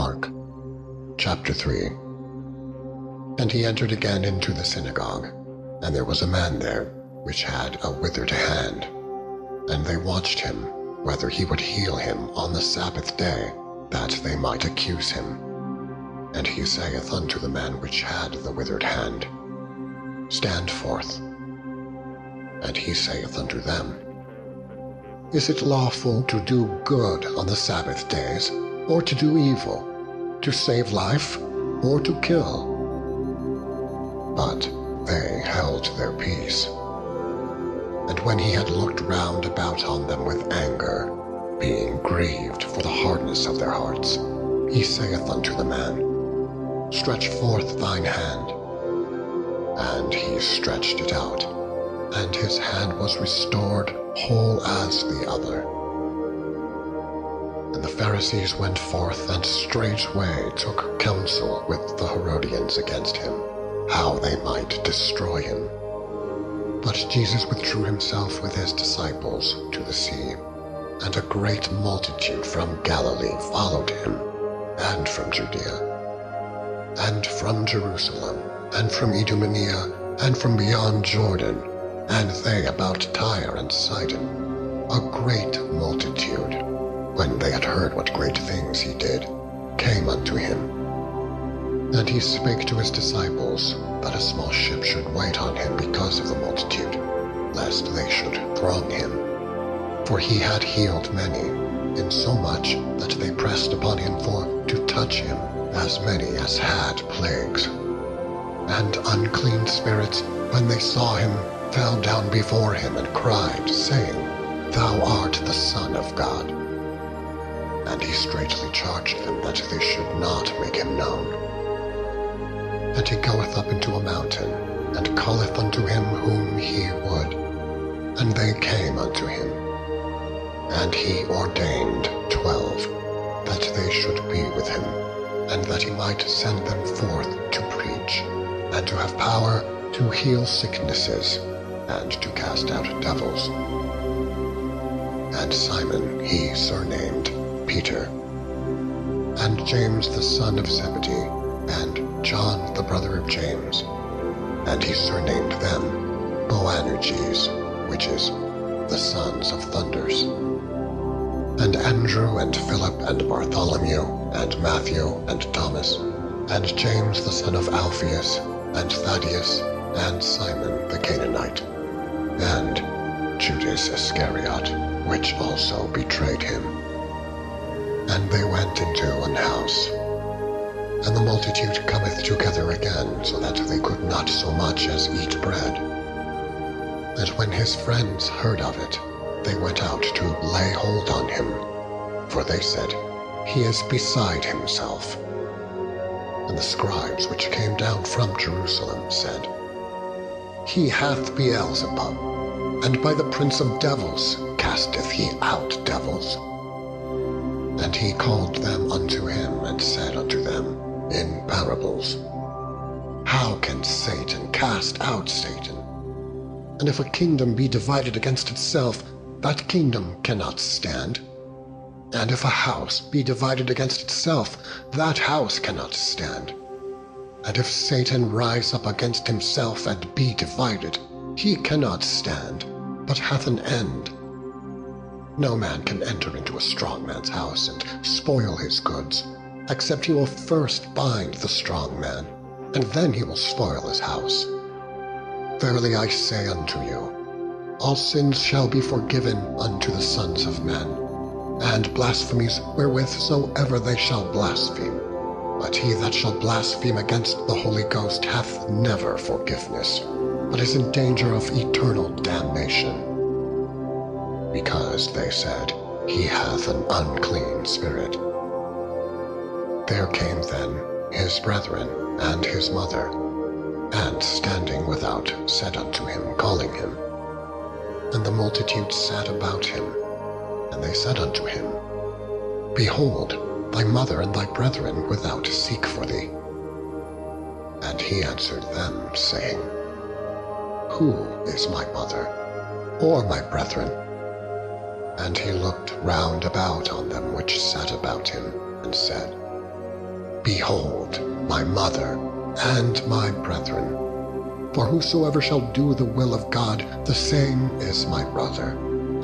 Mark chapter 3 And he entered again into the synagogue, and there was a man there which had a withered hand. And they watched him, whether he would heal him on the Sabbath day, that they might accuse him. And he saith unto the man which had the withered hand, Stand forth. And he saith unto them, Is it lawful to do good on the Sabbath days, or to do evil? To save life or to kill. But they held their peace. And when he had looked round about on them with anger, being grieved for the hardness of their hearts, he saith unto the man, Stretch forth thine hand. And he stretched it out, and his hand was restored whole as the other. And the Pharisees went forth and straightway took counsel with the Herodians against him, how they might destroy him. But Jesus withdrew himself with his disciples to the sea, and a great multitude from Galilee followed him, and from Judea, and from Jerusalem, and from Idumea, and from beyond Jordan, and they about Tyre and Sidon, a great multitude when they had heard what great things he did, came unto him. And he spake to his disciples that a small ship should wait on him because of the multitude, lest they should throng him. For he had healed many, insomuch that they pressed upon him for to touch him, as many as had plagues. And unclean spirits, when they saw him, fell down before him and cried, saying, Thou art the Son of God. And he straitly charged them that they should not make him known. And he goeth up into a mountain, and calleth unto him whom he would. And they came unto him. And he ordained twelve, that they should be with him, and that he might send them forth to preach, and to have power to heal sicknesses, and to cast out devils. And Simon he surnamed Peter, and James the son of Zebedee, and John the brother of James. And he surnamed them Boanerges, which is the sons of thunders. And Andrew and Philip and Bartholomew and Matthew and Thomas, and James the son of Alphaeus, and Thaddeus, and Simon the Canaanite, and Judas Iscariot, which also betrayed him. And they went into an house. And the multitude cometh together again, so that they could not so much as eat bread. And when his friends heard of it, they went out to lay hold on him. For they said, He is beside himself. And the scribes which came down from Jerusalem said, He hath Beelzebub, and by the prince of devils casteth he out devils. And he called them unto him, and said unto them in parables, How can Satan cast out Satan? And if a kingdom be divided against itself, that kingdom cannot stand. And if a house be divided against itself, that house cannot stand. And if Satan rise up against himself and be divided, he cannot stand, but hath an end. No man can enter into a strong man's house and spoil his goods, except he will first bind the strong man, and then he will spoil his house. Verily I say unto you, all sins shall be forgiven unto the sons of men, and blasphemies wherewith soever they shall blaspheme. But he that shall blaspheme against the Holy Ghost hath never forgiveness, but is in danger of eternal damnation because they said, He hath an unclean spirit. There came then his brethren and his mother, and standing without said unto him, calling him. And the multitude sat about him, and they said unto him, Behold, thy mother and thy brethren without seek for thee. And he answered them, saying, Who is my mother, or my brethren? And he looked round about on them which sat about him, and said, Behold my mother and my brethren. For whosoever shall do the will of God, the same is my brother,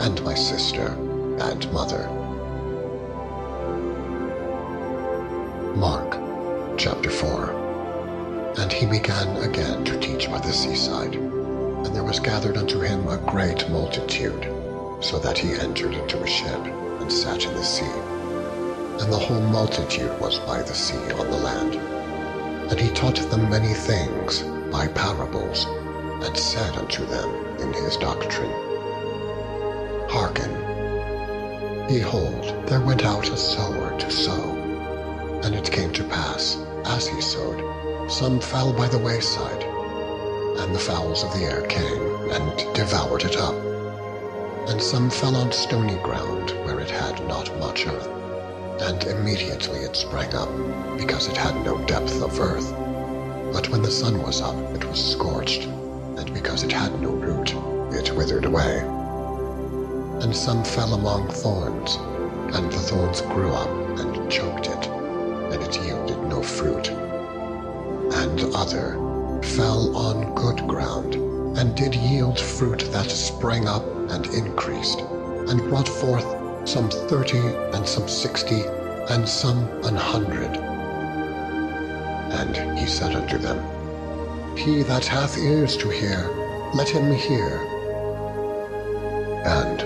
and my sister, and mother. Mark chapter 4 And he began again to teach by the seaside. And there was gathered unto him a great multitude, so that he entered into a ship, and sat in the sea. And the whole multitude was by the sea on the land. And he taught them many things by parables, and said unto them in his doctrine, Hearken, behold, there went out a sower to sow. And it came to pass, as he sowed, some fell by the wayside, and the fowls of the air came and devoured it up. And some fell on stony ground, where it had not much earth, and immediately it sprang up, because it had no depth of earth. But when the sun was up, it was scorched, and because it had no root, it withered away. And some fell among thorns, and the thorns grew up and choked it, and it yielded no fruit. And other fell on good ground, and did yield fruit that sprang up and increased, and brought forth some thirty, and some sixty, and some an hundred. And he said unto them, He that hath ears to hear, let him hear. And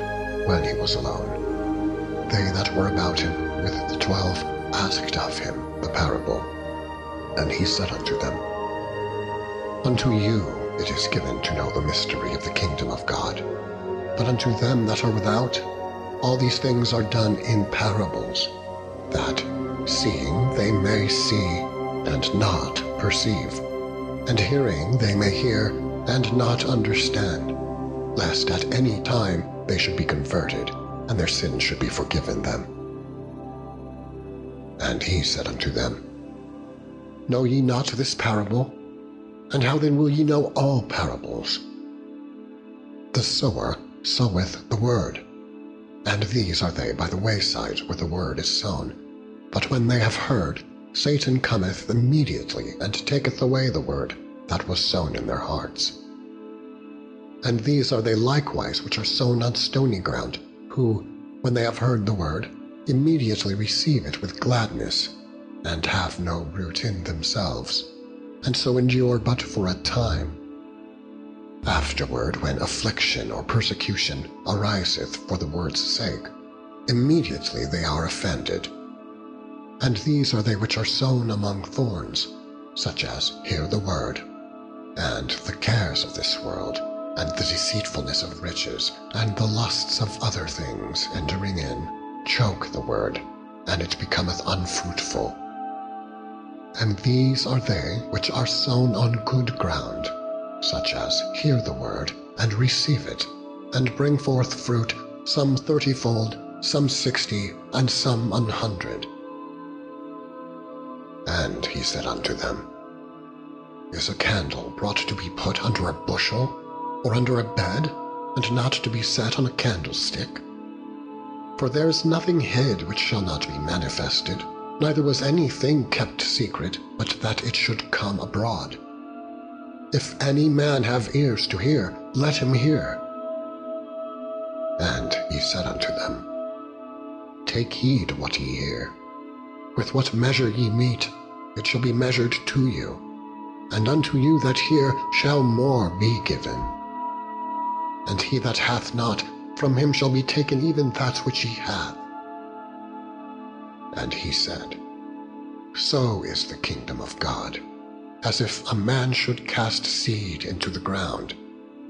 when he was alone, they that were about him with the twelve asked of him the parable. And he said unto them, Unto you it is given to know the mystery of the kingdom of God, but unto them that are without, all these things are done in parables, that, seeing they may see, and not perceive, and hearing they may hear, and not understand, lest at any time they should be converted, and their sins should be forgiven them. And he said unto them, Know ye not this parable? And how then will ye know all parables? The sower soweth the word. And these are they by the wayside where the word is sown. But when they have heard, Satan cometh immediately and taketh away the word that was sown in their hearts. And these are they likewise which are sown on stony ground, who, when they have heard the word, immediately receive it with gladness, and have no root in themselves, and so endure but for a time. Afterward, when affliction or persecution ariseth for the word's sake, immediately they are offended. And these are they which are sown among thorns, such as hear the word, and the cares of this world, and the deceitfulness of riches, and the lusts of other things entering in, choke the word, and it becometh unfruitful. And these are they which are sown on good ground, such as hear the word, and receive it, and bring forth fruit, some thirtyfold, some sixty, and some an hundred. And he said unto them, Is a candle brought to be put under a bushel, or under a bed, and not to be set on a candlestick? For there is nothing hid which shall not be manifested, neither was anything kept secret, but that it should come abroad. If any man have ears to hear, let him hear. And he said unto them, Take heed what ye hear. With what measure ye meet, it shall be measured to you, and unto you that hear shall more be given. And he that hath not, from him shall be taken even that which he hath. And he said, So is the kingdom of God, as if a man should cast seed into the ground,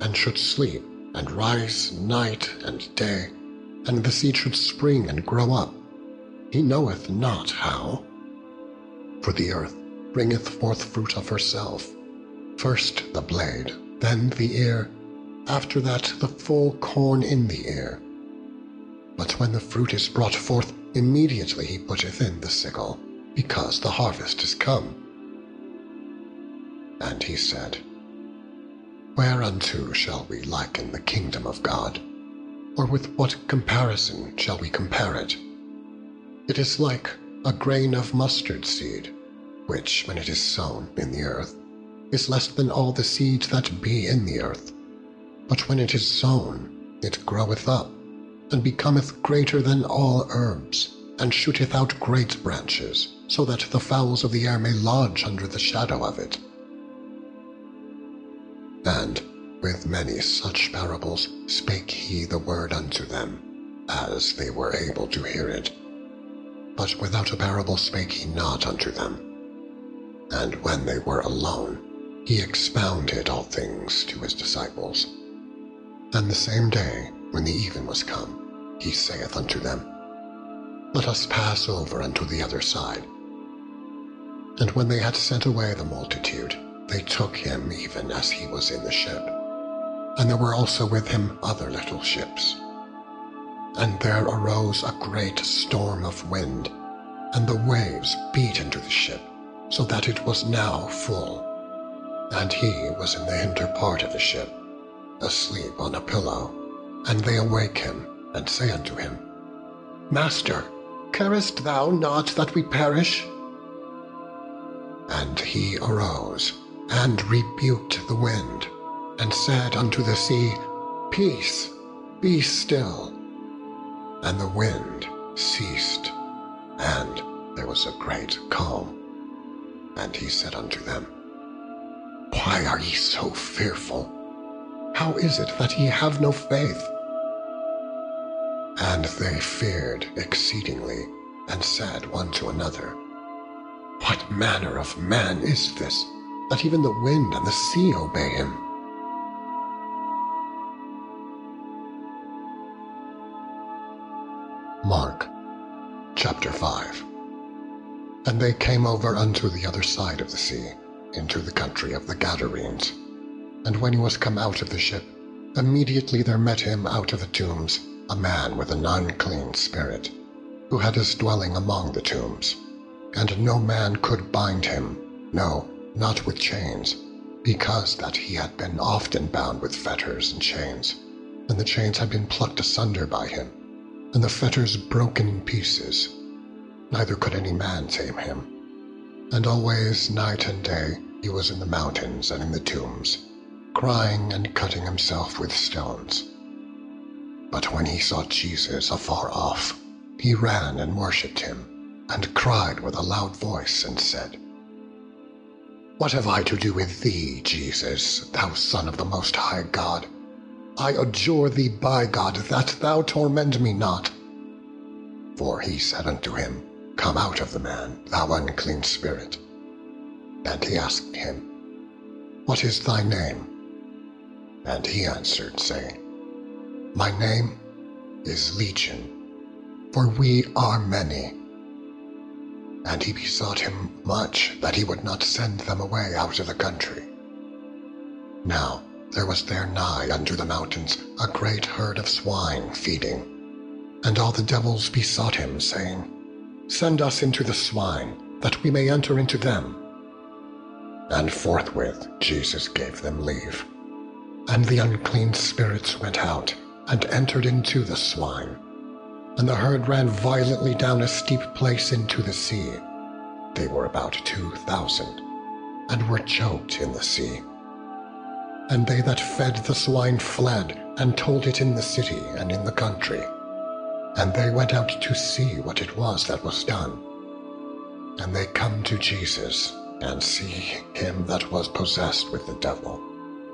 and should sleep, and rise night and day, and the seed should spring and grow up. He knoweth not how. For the earth bringeth forth fruit of herself, first the blade, then the ear, after that the full corn in the ear. But when the fruit is brought forth, immediately he putteth in the sickle, because the harvest is come. And he said, Whereunto shall we liken the kingdom of God? Or with what comparison shall we compare it? It is like a grain of mustard seed, which, when it is sown in the earth, is less than all the seeds that be in the earth. But when it is sown, it groweth up, and becometh greater than all herbs, and shooteth out great branches, so that the fowls of the air may lodge under the shadow of it. And with many such parables spake he the word unto them, as they were able to hear it. But without a parable spake he not unto them. And when they were alone, he expounded all things to his disciples. And the same day, when the even was come, he saith unto them, Let us pass over unto the other side. And when they had sent away the multitude, they took him even as he was in the ship. And there were also with him other little ships. And there arose a great storm of wind, and the waves beat into the ship, so that it was now full. And he was in the hinder part of the ship, asleep on a pillow. And they awake him, and say unto him, Master, carest thou not that we perish? And he arose, and rebuked the wind, and said unto the sea, Peace, be still. And the wind ceased, and there was a great calm. And he said unto them, Why are ye so fearful? How is it that ye have no faith? And they feared exceedingly, and said one to another, What manner of man is this, that even the wind and the sea obey him? Mark chapter 5 And they came over unto the other side of the sea, into the country of the Gadarenes. And when he was come out of the ship, immediately there met him out of the tombs a man with an unclean spirit, who had his dwelling among the tombs. And no man could bind him, no, not with chains, because that he had been often bound with fetters and chains, and the chains had been plucked asunder by him, and the fetters broken in pieces. Neither could any man tame him. And always, night and day, he was in the mountains and in the tombs, crying and cutting himself with stones. But when he saw Jesus afar off, he ran and worshipped him, and cried with a loud voice, and said, What have I to do with thee, Jesus, thou Son of the Most High God? I adjure thee by God that thou torment me not. For he said unto him, Come out of the man, thou unclean spirit. And he asked him, What is thy name? And he answered, saying, My name is Legion, for we are many. And he besought him much that he would not send them away out of the country. Now there was there nigh unto the mountains a great herd of swine feeding. And all the devils besought him, saying, Send us into the swine, that we may enter into them. And forthwith Jesus gave them leave. And the unclean spirits went out, and entered into the swine. And the herd ran violently down a steep place into the sea. They were about two thousand, and were choked in the sea. And they that fed the swine fled, and told it in the city and in the country. And they went out to see what it was that was done. And they come to Jesus, and see him that was possessed with the devil,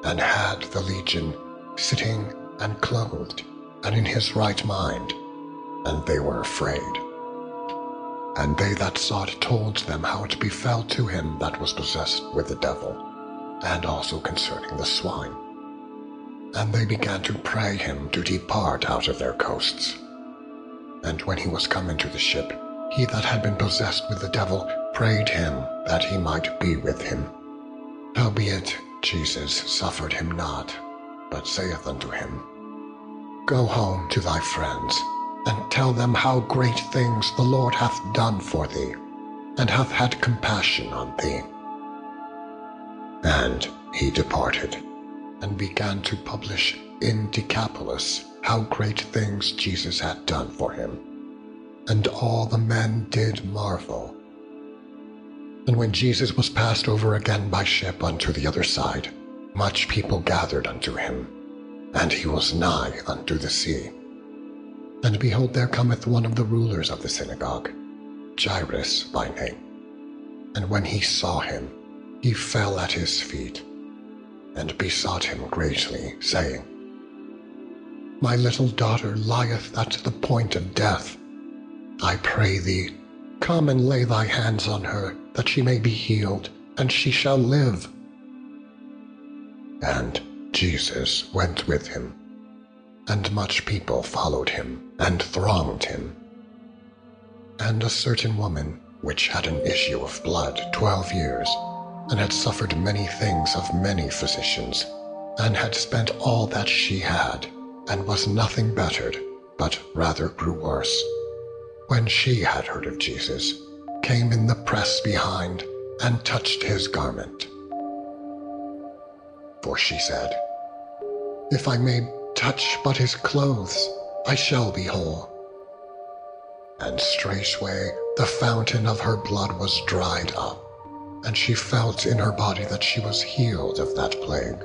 and had the legion, sitting and clothed, and in his right mind. And they were afraid. And they that saw it told them how it befell to him that was possessed with the devil and also concerning the swine. And they began to pray him to depart out of their coasts. And when he was come into the ship, he that had been possessed with the devil prayed him that he might be with him. Howbeit Jesus suffered him not, but saith unto him, Go home to thy friends, and tell them how great things the Lord hath done for thee, and hath had compassion on thee. And he departed, and began to publish in Decapolis how great things Jesus had done for him. And all the men did marvel. And when Jesus was passed over again by ship unto the other side, much people gathered unto him, and he was nigh unto the sea. And behold, there cometh one of the rulers of the synagogue, Jairus by name. And when he saw him, he fell at his feet, and besought him greatly, saying, My little daughter lieth at the point of death. I pray thee, come and lay thy hands on her, that she may be healed, and she shall live. And Jesus went with him, and much people followed him and thronged him. And a certain woman, which had an issue of blood twelve years, and had suffered many things of many physicians, and had spent all that she had, and was nothing bettered, but rather grew worse, when she had heard of Jesus, came in the press behind, and touched his garment. For she said, If I may touch but his clothes, I shall be whole. And straightway the fountain of her blood was dried up, and she felt in her body that she was healed of that plague.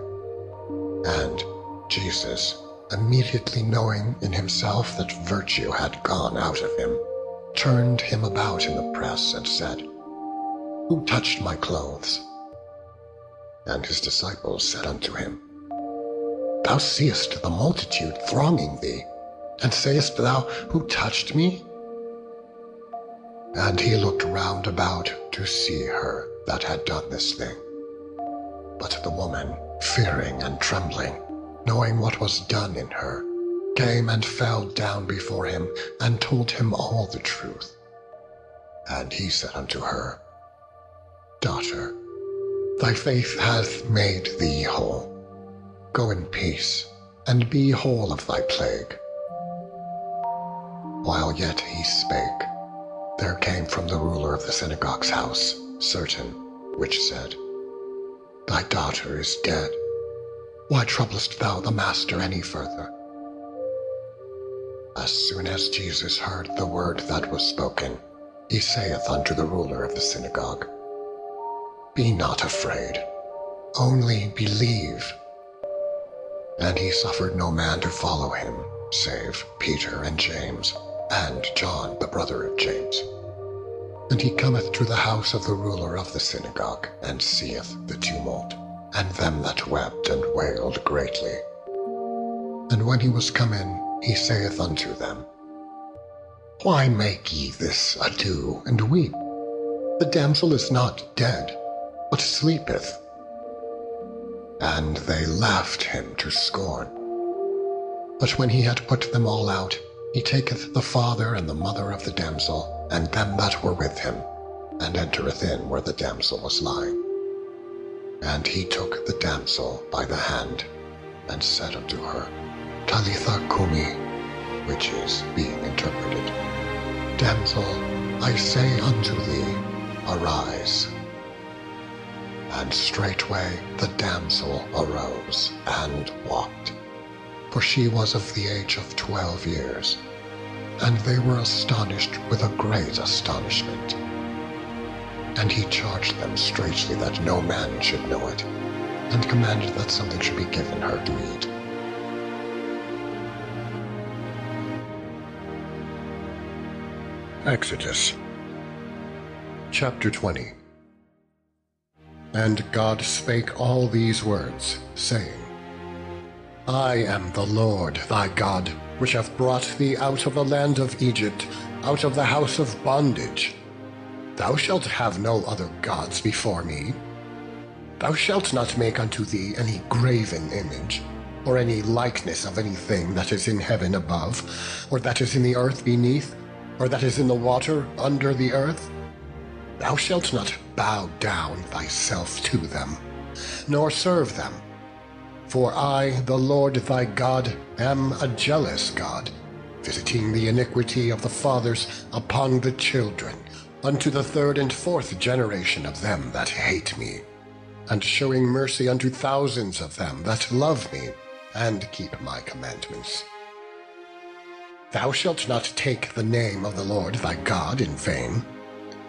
And Jesus, immediately knowing in himself that virtue had gone out of him, turned him about in the press and said, Who touched my clothes? And his disciples said unto him, Thou seest the multitude thronging thee, and sayest thou, Who touched me? And he looked round about to see her that had done this thing. But the woman, fearing and trembling, knowing what was done in her, came and fell down before him, and told him all the truth. And he said unto her, Daughter, thy faith hath made thee whole. Go in peace, and be whole of thy plague. While yet he spake, there came from the ruler of the synagogue's house certain which said, Thy daughter is dead. Why troublest thou the master any further? As soon as Jesus heard the word that was spoken, he saith unto the ruler of the synagogue, Be not afraid, only believe. And he suffered no man to follow him, save Peter and James, and John the brother of James. And he cometh to the house of the ruler of the synagogue, and seeth the tumult, and them that wept and wailed greatly. And when he was come in, he saith unto them, Why make ye this ado and weep? The damsel is not dead, but sleepeth. And they laughed him to scorn. But when he had put them all out, he taketh the father and the mother of the damsel, and them that were with him, and entereth in where the damsel was lying. And he took the damsel by the hand, and said unto her, Talitha cumi, which is being interpreted, Damsel, I say unto thee, arise. And straightway the damsel arose and walked, for she was of the age of twelve years. And they were astonished with a great astonishment. And he charged them straitly that no man should know it, and commanded that something should be given her to eat. Exodus chapter 20 And God spake all these words, saying, I am the Lord thy God, which hath brought thee out of the land of Egypt, out of the house of bondage. Thou shalt have no other gods before me. Thou shalt not make unto thee any graven image, or any likeness of anything that is in heaven above, or that is in the earth beneath, or that is in the water under the earth. Thou shalt not bow down thyself to them, nor serve them. For I, the Lord thy God, am a jealous God, visiting the iniquity of the fathers upon the children, unto the third and fourth generation of them that hate me, and showing mercy unto thousands of them that love me, and keep my commandments. Thou shalt not take the name of the Lord thy God in vain,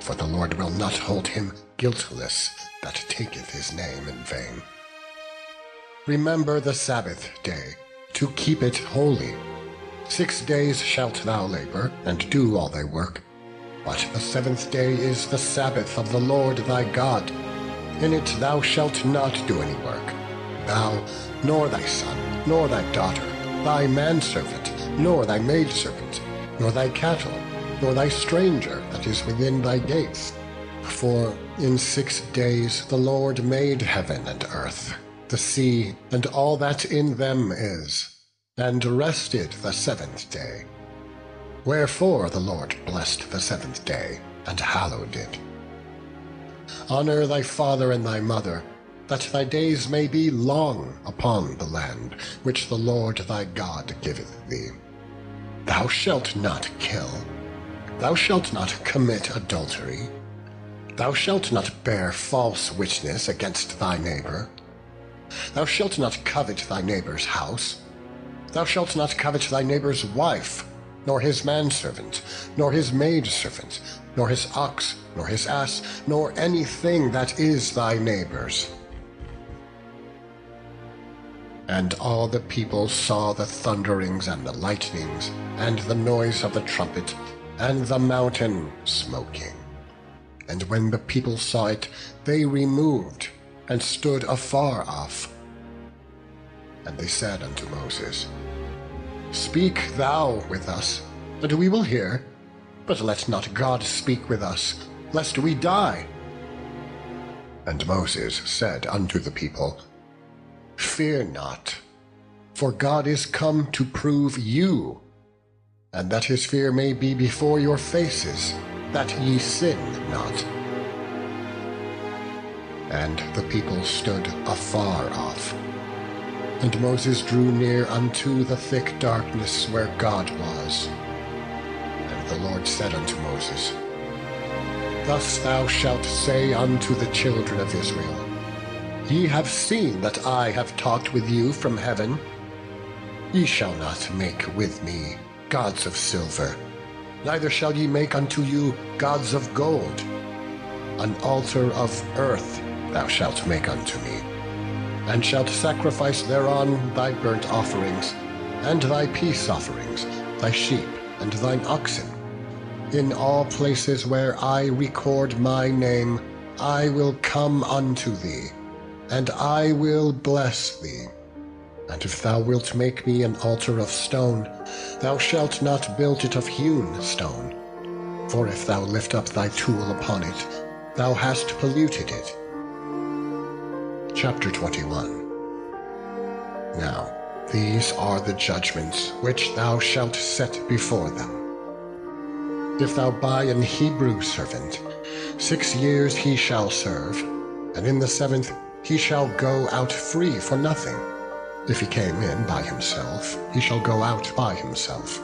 for the Lord will not hold him guiltless that taketh his name in vain. Remember the Sabbath day, to keep it holy. Six days shalt thou labor, and do all thy work. But the seventh day is the Sabbath of the Lord thy God. In it thou shalt not do any work, thou, nor thy son, nor thy daughter, thy manservant, nor thy maidservant, nor thy cattle, nor thy stranger that is within thy gates. For in six days the Lord made heaven and earth, the sea, and all that in them is, and rested the seventh day. Wherefore the Lord blessed the seventh day, and hallowed it. Honour thy father and thy mother, that thy days may be long upon the land which the Lord thy God giveth thee. Thou shalt not kill. Thou shalt not commit adultery. Thou shalt not bear false witness against thy neighbour. Thou shalt not covet thy neighbor's house. Thou shalt not covet thy neighbor's wife, nor his manservant, nor his maidservant, nor his ox, nor his ass, nor anything that is thy neighbor's. And all the people saw the thunderings and the lightnings, and the noise of the trumpet, and the mountain smoking. And when the people saw it, they removed, and stood afar off. And they said unto Moses, Speak thou with us, and we will hear, but let not God speak with us, lest we die. And Moses said unto the people, Fear not, for God is come to prove you, and that his fear may be before your faces, that ye sin not. And the people stood afar off. And Moses drew near unto the thick darkness where God was. And the Lord said unto Moses, Thus thou shalt say unto the children of Israel, Ye have seen that I have talked with you from heaven. Ye shall not make with me gods of silver, neither shall ye make unto you gods of gold. An altar of earth thou shalt make unto me, and shalt sacrifice thereon thy burnt offerings, and thy peace offerings, thy sheep, and thine oxen. In all places where I record my name, I will come unto thee, and I will bless thee. And if thou wilt make me an altar of stone, thou shalt not build it of hewn stone. For if thou lift up thy tool upon it, thou hast polluted it. Chapter 21 Now these are the judgments which thou shalt set before them. If thou buy an Hebrew servant, six years he shall serve, and in the seventh he shall go out free for nothing. If he came in by himself, he shall go out by himself.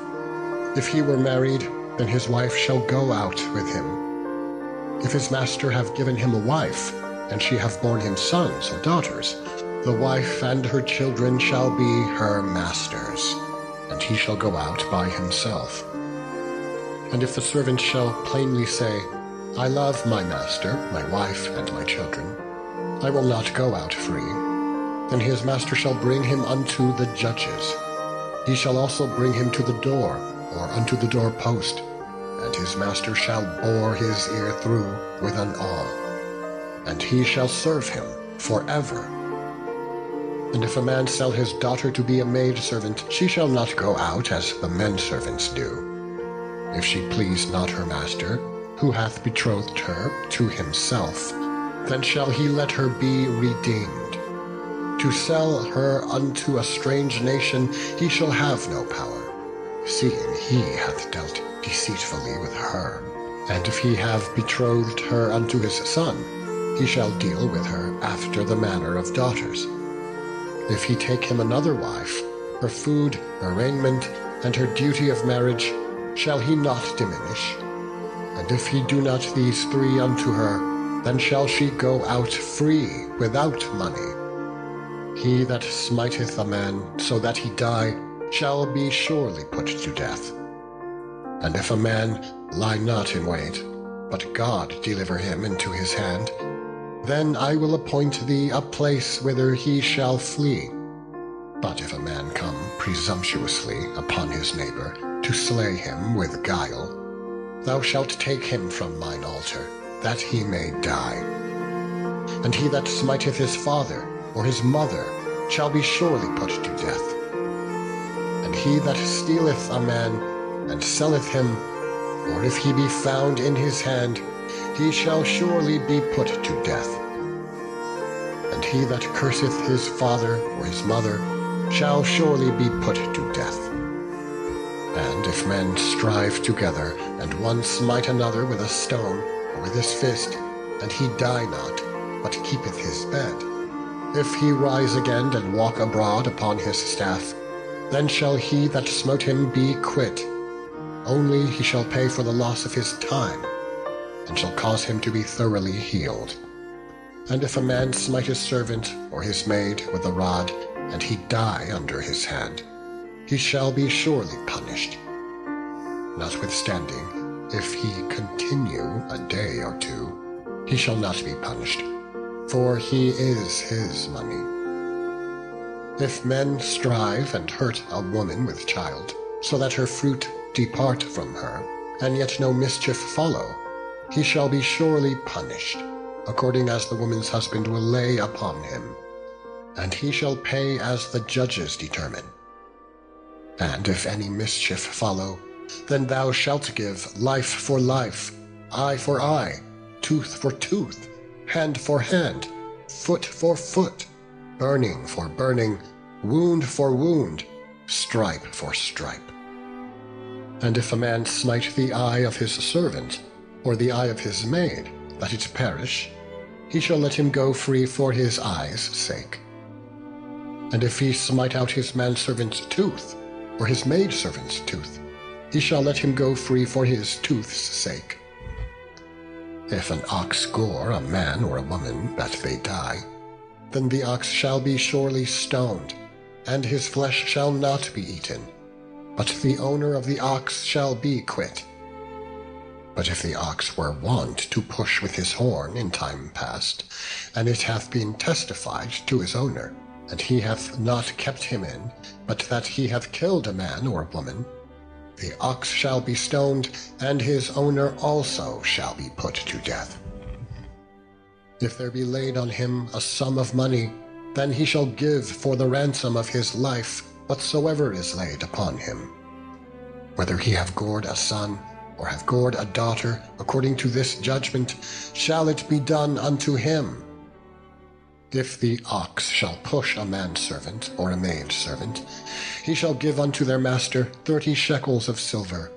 If he were married, then his wife shall go out with him. If his master have given him a wife, and she have borne him sons or daughters, the wife and her children shall be her master's, and he shall go out by himself. And if the servant shall plainly say, I love my master, my wife, and my children, I will not go out free. Then his master shall bring him unto the judges. He shall also bring him to the door, or unto the door post, and his master shall bore his ear through with an awl, and he shall serve him for ever. And if a man sell his daughter to be a maidservant, she shall not go out as the men servants do. If she please not her master, who hath betrothed her to himself, then shall he let her be redeemed. To sell her unto a strange nation he shall have no power, seeing he hath dealt deceitfully with her. And if he have betrothed her unto his son, he shall deal with her after the manner of daughters. If he take him another wife, her food, her raiment, and her duty of marriage shall he not diminish. And if he do not these three unto her, then shall she go out free without money. He that smiteth a man so that he die shall be surely put to death. And if a man lie not in wait, but God deliver him into his hand, then I will appoint thee a place whither he shall flee. But if a man come presumptuously upon his neighbour, to slay him with guile, thou shalt take him from mine altar, that he may die. And he that smiteth his father or his mother shall be surely put to death. And he that stealeth a man and selleth him, or if he be found in his hand, he shall surely be put to death. And he that curseth his father or his mother shall surely be put to death. And if men strive together, and one smite another with a stone or with his fist, and he die not, but keepeth his bed, if he rise again and walk abroad upon his staff, then shall he that smote him be quit. Only he shall pay for the loss of his time, and shall cause him to be thoroughly healed. And if a man smite his servant or his maid with a rod, and he die under his hand, he shall be surely punished. Notwithstanding, if he continue a day or two, he shall not be punished, for he is his money. If men strive and hurt a woman with child, so that her fruit depart from her, and yet no mischief follow, he shall be surely punished, according as the woman's husband will lay upon him and he shall pay as the judges determine. And if any mischief follow, then thou shalt give life for life, eye for eye, tooth for tooth, hand for hand, foot for foot, burning for burning, wound for wound, stripe for stripe. And if a man smite the eye of his servant, or the eye of his maid, that it perish, he shall let him go free for his eye's sake. And if he smite out his manservant's tooth, or his maidservant's tooth, he shall let him go free for his tooth's sake. If an ox gore a man or a woman that they die, then the ox shall be surely stoned, and his flesh shall not be eaten, but the owner of the ox shall be quit. But if the ox were wont to push with his horn in time past, and it hath been testified to his owner, and he hath not kept him in, but that he hath killed a man or a woman, the ox shall be stoned, and his owner also shall be put to death. If there be laid on him a sum of money, then he shall give for the ransom of his life whatsoever is laid upon him. Whether he have gored a son, or have gored a daughter, according to this judgment, shall it be done unto him if the ox shall push a manservant or a maidservant, he shall give unto their master thirty shekels of silver,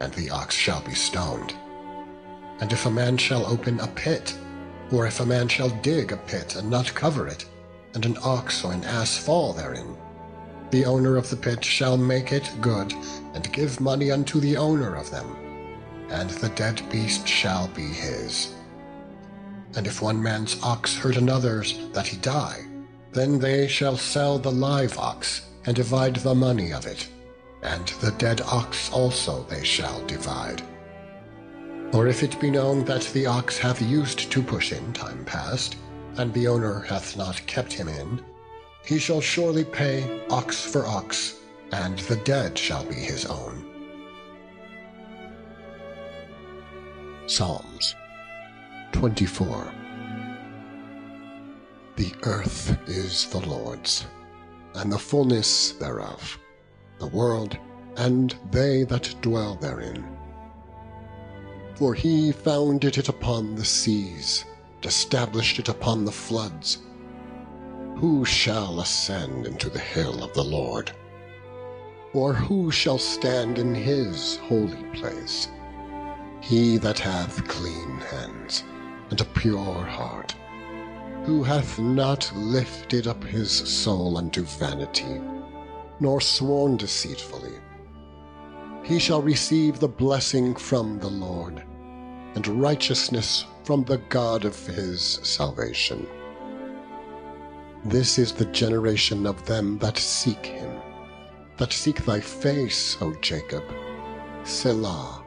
and the ox shall be stoned. And if a man shall open a pit, or if a man shall dig a pit and not cover it, and an ox or an ass fall therein, the owner of the pit shall make it good, and give money unto the owner of them, and the dead beast shall be his. And if one man's ox hurt another's, that he die, then they shall sell the live ox, and divide the money of it, and the dead ox also they shall divide. Or if it be known that the ox hath used to push in time past, and the owner hath not kept him in, he shall surely pay ox for ox, and the dead shall be his own. Psalms 24 The earth is the Lord's, and the fullness thereof, the world, and they that dwell therein. For he founded it upon the seas, and established it upon the floods. Who shall ascend into the hill of the Lord? Or who shall stand in his holy place? He that hath clean hands and a pure heart, who hath not lifted up his soul unto vanity, nor sworn deceitfully. He shall receive the blessing from the Lord, and righteousness from the God of his salvation. This is the generation of them that seek him, that seek thy face, O Jacob. Selah.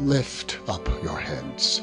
Lift up your heads,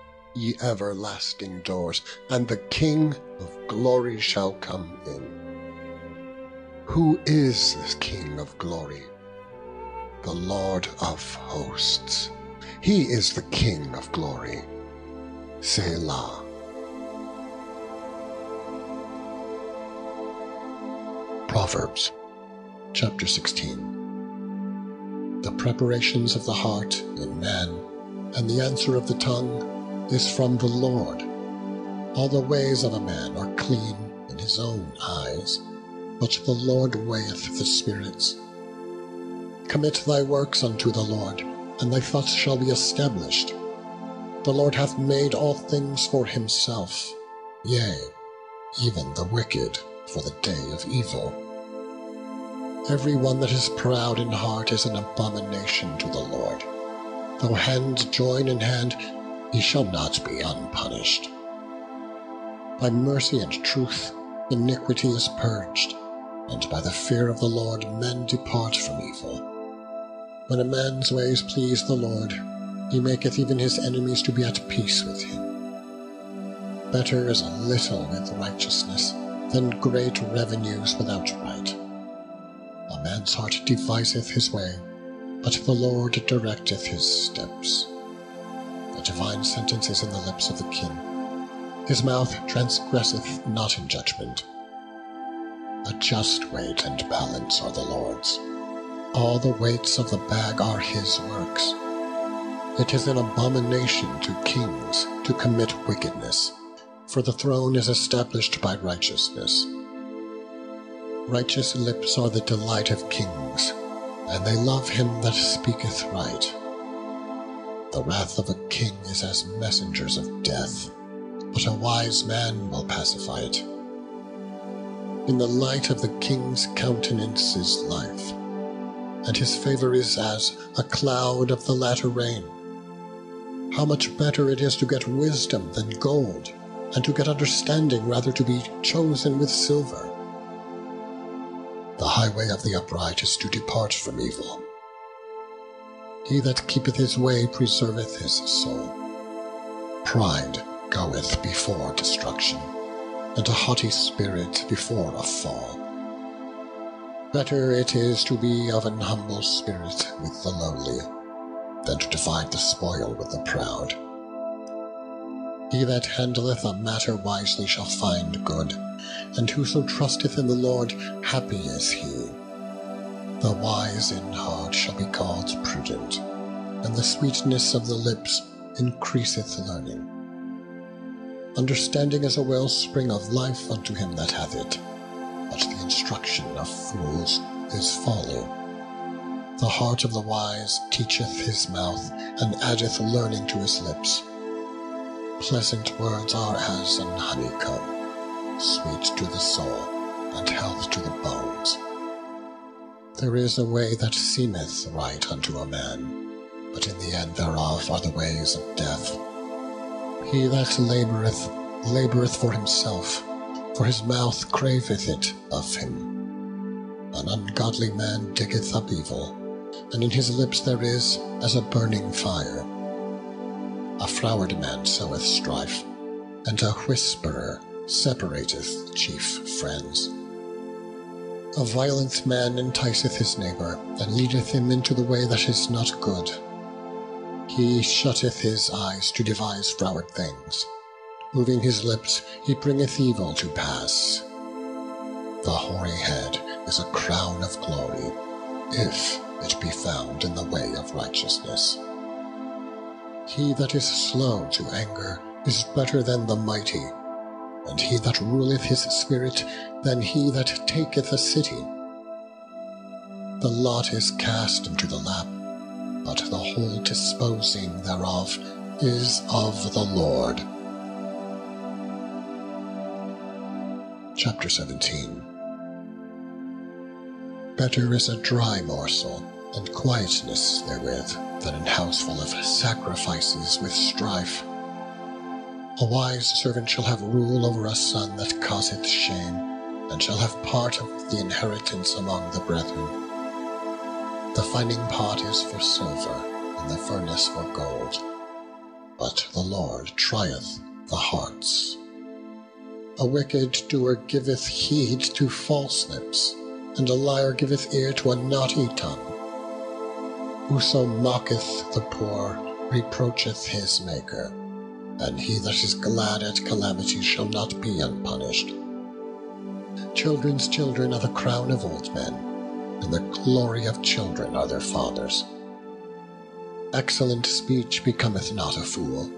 ye everlasting doors, and the King of glory shall come in. Who is this King of glory? The Lord of hosts. He is the King of glory. Selah. Proverbs chapter 16 The preparations of the heart in man, and the answer of the tongue, is from the Lord. All the ways of a man are clean in his own eyes, but the Lord weigheth the spirits. Commit thy works unto the Lord, and thy thoughts shall be established. The Lord hath made all things for himself, yea, even the wicked for the day of evil. Every one that is proud in heart is an abomination to the Lord. Though hands join in hand, he shall not be unpunished. By mercy and truth iniquity is purged, and by the fear of the Lord men depart from evil. When a man's ways please the Lord, he maketh even his enemies to be at peace with him. Better is a little with righteousness than great revenues without right. A man's heart deviseth his way, but the Lord directeth his steps. A divine sentence is in the lips of the king. His mouth transgresseth not in judgment. A just weight and balance are the Lord's. All the weights of the bag are his works. It is an abomination to kings to commit wickedness, for the throne is established by righteousness. Righteous lips are the delight of kings, and they love him that speaketh right. The wrath of a king is as messengers of death, but a wise man will pacify it. In the light of the king's countenance is life, and his favor is as a cloud of the latter rain. How much better it is to get wisdom than gold, and to get understanding rather to be chosen with silver. The highway of the upright is to depart from evil. He that keepeth his way preserveth his soul. Pride goeth before destruction, and a haughty spirit before a fall. Better it is to be of an humble spirit with the lowly, than to divide the spoil with the proud. He that handleth a matter wisely shall find good, and whoso trusteth in the Lord, happy is he. The wise in heart shall be called prudent, and the sweetness of the lips increaseth learning. Understanding is a wellspring of life unto him that hath it, but the instruction of fools is folly. The heart of the wise teacheth his mouth, and addeth learning to his lips. Pleasant words are as an honeycomb, sweet to the soul, and health to the bones. There is a way that seemeth right unto a man, but in the end thereof are the ways of death. He that laboureth, laboureth for himself, for his mouth craveth it of him. An ungodly man diggeth up evil, and in his lips there is as a burning fire. A froward man soweth strife, and a whisperer separateth chief friends. A violent man enticeth his neighbour, and leadeth him into the way that is not good. He shutteth his eyes to devise froward things. Moving his lips, he bringeth evil to pass. The hoary head is a crown of glory, if it be found in the way of righteousness. He that is slow to anger is better than the mighty, and he that ruleth his spirit than he that taketh a city. The lot is cast into the lap, but the whole disposing thereof is of the Lord. Chapter 17 Better is a dry morsel, and quietness therewith, than an house full of sacrifices with strife. A wise servant shall have rule over a son that causeth shame, and shall have part of the inheritance among the brethren. The fining pot is for silver, and the furnace for gold, but the Lord trieth the hearts. A wicked doer giveth heed to false lips, and a liar giveth ear to a naughty tongue. Whoso mocketh the poor reproacheth his Maker, and he that is glad at calamity shall not be unpunished. Children's children are the crown of old men, and the glory of children are their fathers. Excellent speech becometh not a fool,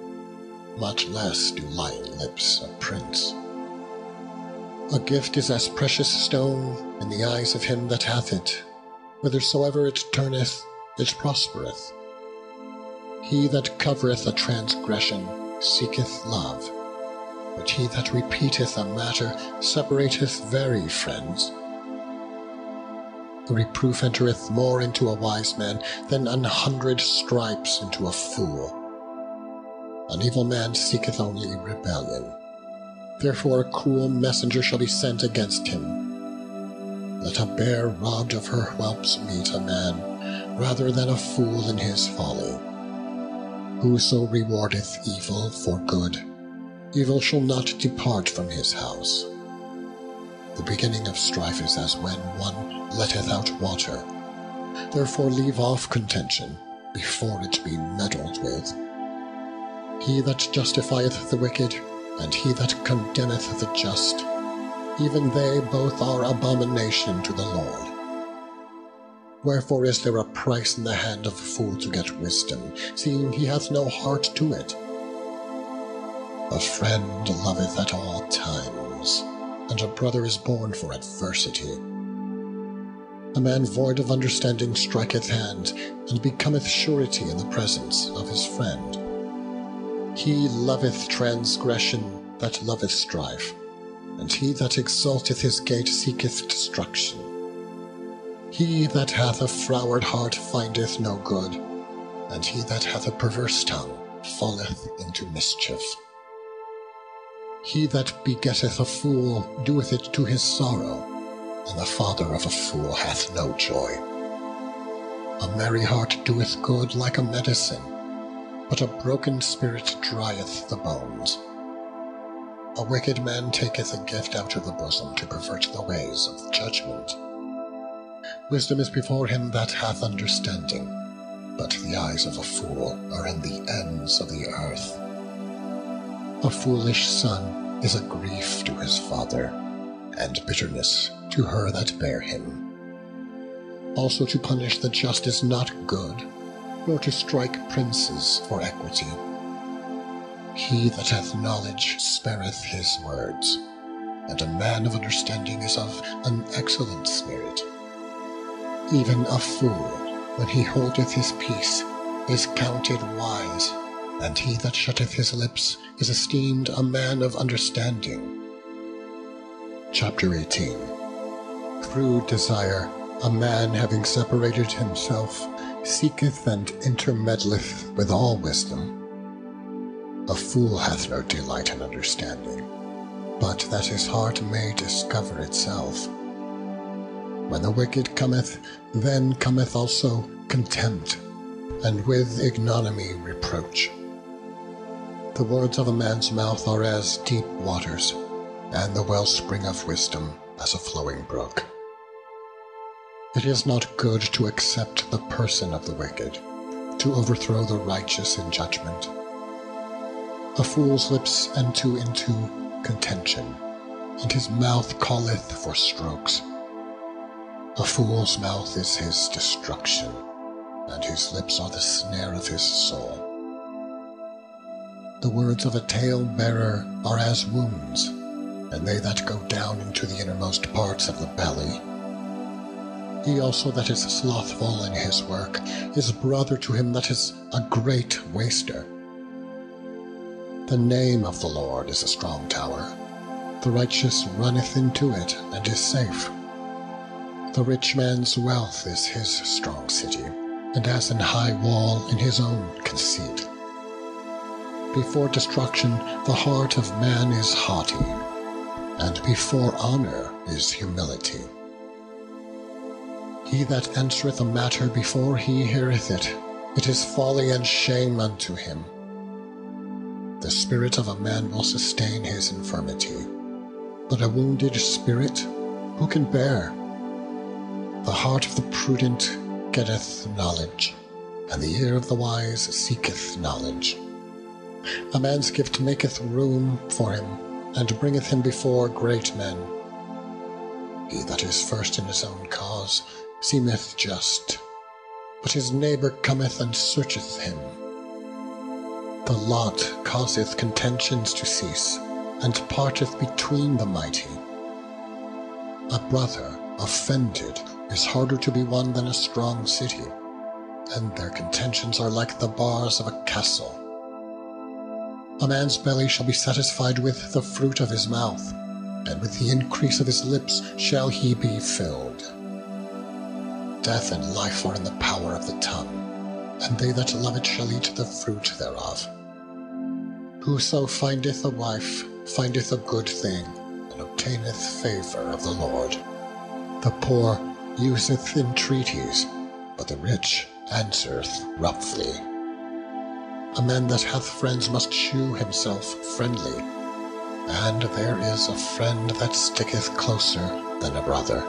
much less do lying lips a prince. A gift is as precious stone in the eyes of him that hath it; whithersoever it turneth, it prospereth. He that covereth a transgression seeketh love, but he that repeateth a matter separateth very friends. The reproof entereth more into a wise man than an hundred stripes into a fool. An evil man seeketh only rebellion. Therefore a cruel messenger shall be sent against him. Let a bear robbed of her whelps meet a man, rather than a fool in his folly. Whoso rewardeth evil for good, evil shall not depart from his house. The beginning of strife is as when one letteth out water. Therefore leave off contention, before it be meddled with. He that justifieth the wicked and he that condemneth the just, even they both are abomination to the Lord. Wherefore is there a price in the hand of a fool to get wisdom, seeing he hath no heart to it? A friend loveth at all times, and a brother is born for adversity. A man void of understanding striketh hand, and becometh surety in the presence of his friend. He loveth transgression that loveth strife, and he that exalteth his gate seeketh destruction. He that hath a froward heart findeth no good, and he that hath a perverse tongue falleth into mischief. He that begetteth a fool doeth it to his sorrow, and the father of a fool hath no joy. A merry heart doeth good like a medicine but a broken spirit drieth the bones. A wicked man taketh a gift out of the bosom to pervert the ways of judgment. Wisdom is before him that hath understanding, but the eyes of a fool are in the ends of the earth. A foolish son is a grief to his father, and bitterness to her that bare him. Also to punish the just is not good, nor to strike princes for equity. He that hath knowledge spareth his words, and a man of understanding is of an excellent spirit. Even a fool, when he holdeth his peace, is counted wise, and he that shutteth his lips is esteemed a man of understanding. Chapter 18 Through desire, a man having separated himself seeketh and intermeddleth with all wisdom. A fool hath no delight in understanding, but that his heart may discover itself. When the wicked cometh, then cometh also contempt, and with ignominy reproach. The words of a man's mouth are as deep waters, and the wellspring of wisdom as a flowing brook. It is not good to accept the person of the wicked, to overthrow the righteous in judgment. A fool's lips enter into contention, and his mouth calleth for strokes. A fool's mouth is his destruction, and his lips are the snare of his soul. The words of a tale-bearer are as wounds, and they that go down into the innermost parts of the belly he also that is slothful in his work is brother to him that is a great waster. The name of the Lord is a strong tower. The righteous runneth into it, and is safe. The rich man's wealth is his strong city, and as an high wall in his own conceit. Before destruction the heart of man is haughty, and before honour is humility. He that answereth a matter before he heareth it, it is folly and shame unto him. The spirit of a man will sustain his infirmity, but a wounded spirit who can bear? The heart of the prudent getteth knowledge, and the ear of the wise seeketh knowledge. A man's gift maketh room for him, and bringeth him before great men. He that is first in his own cause seemeth just, but his neighbour cometh and searcheth him. The lot causeth contentions to cease, and parteth between the mighty. A brother offended is harder to be won than a strong city, and their contentions are like the bars of a castle. A man's belly shall be satisfied with the fruit of his mouth, and with the increase of his lips shall he be filled. Death and life are in the power of the tongue, and they that love it shall eat the fruit thereof. Whoso findeth a wife findeth a good thing, and obtaineth favour of the Lord. The poor useth entreaties, but the rich answereth roughly. A man that hath friends must shew himself friendly, and there is a friend that sticketh closer than a brother.